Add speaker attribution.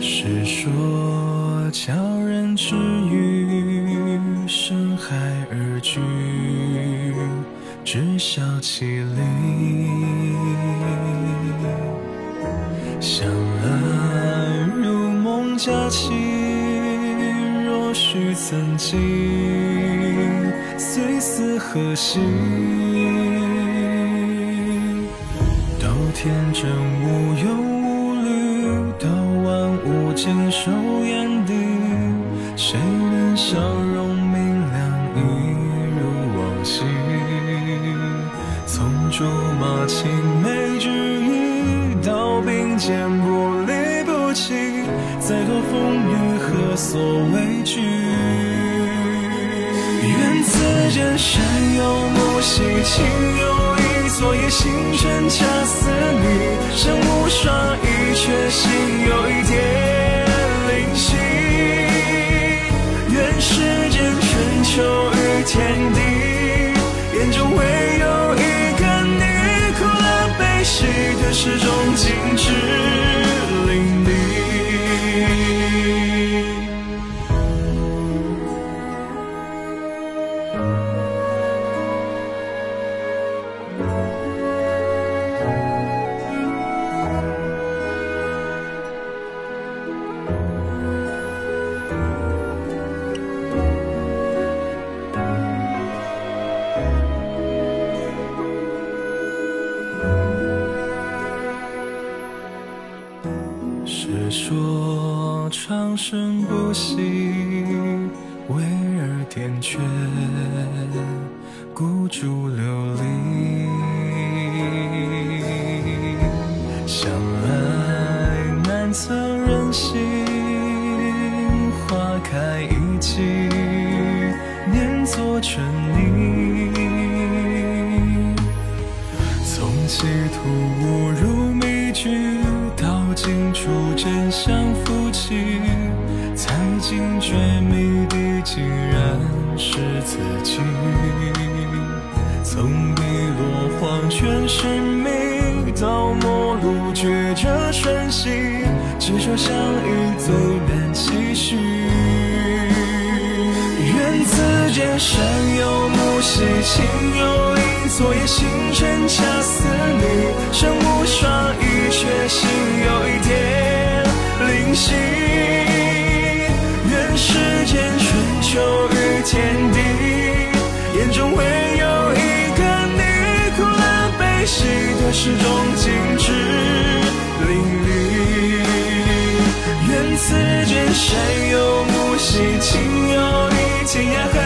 Speaker 1: 是说鲛人之语，深海而居，只晓其灵。想来如梦佳期，若许曾经，虽似何夕。到天真无忧无虑，到万物尽收眼底，谁能笑容明亮一如往昔？从竹马青再多风雨何所畏惧？愿此间山有木兮卿有意，昨夜星辰是说长生不息，巍尔点缀，孤烛流离。向来难测人心，花开一季，念作春泥。相扶起，才惊觉谜底竟然是自己。从碧落黄泉是迷，到陌路觉着瞬息，执着相遇最难期许。愿此间山有木兮情有意，昨夜星辰恰似你，身无双翼，却心有心。愿世间春秋与天地，眼中唯有一个你，苦乐悲喜的始终尽致淋漓。愿此间山有木兮情有意，天涯海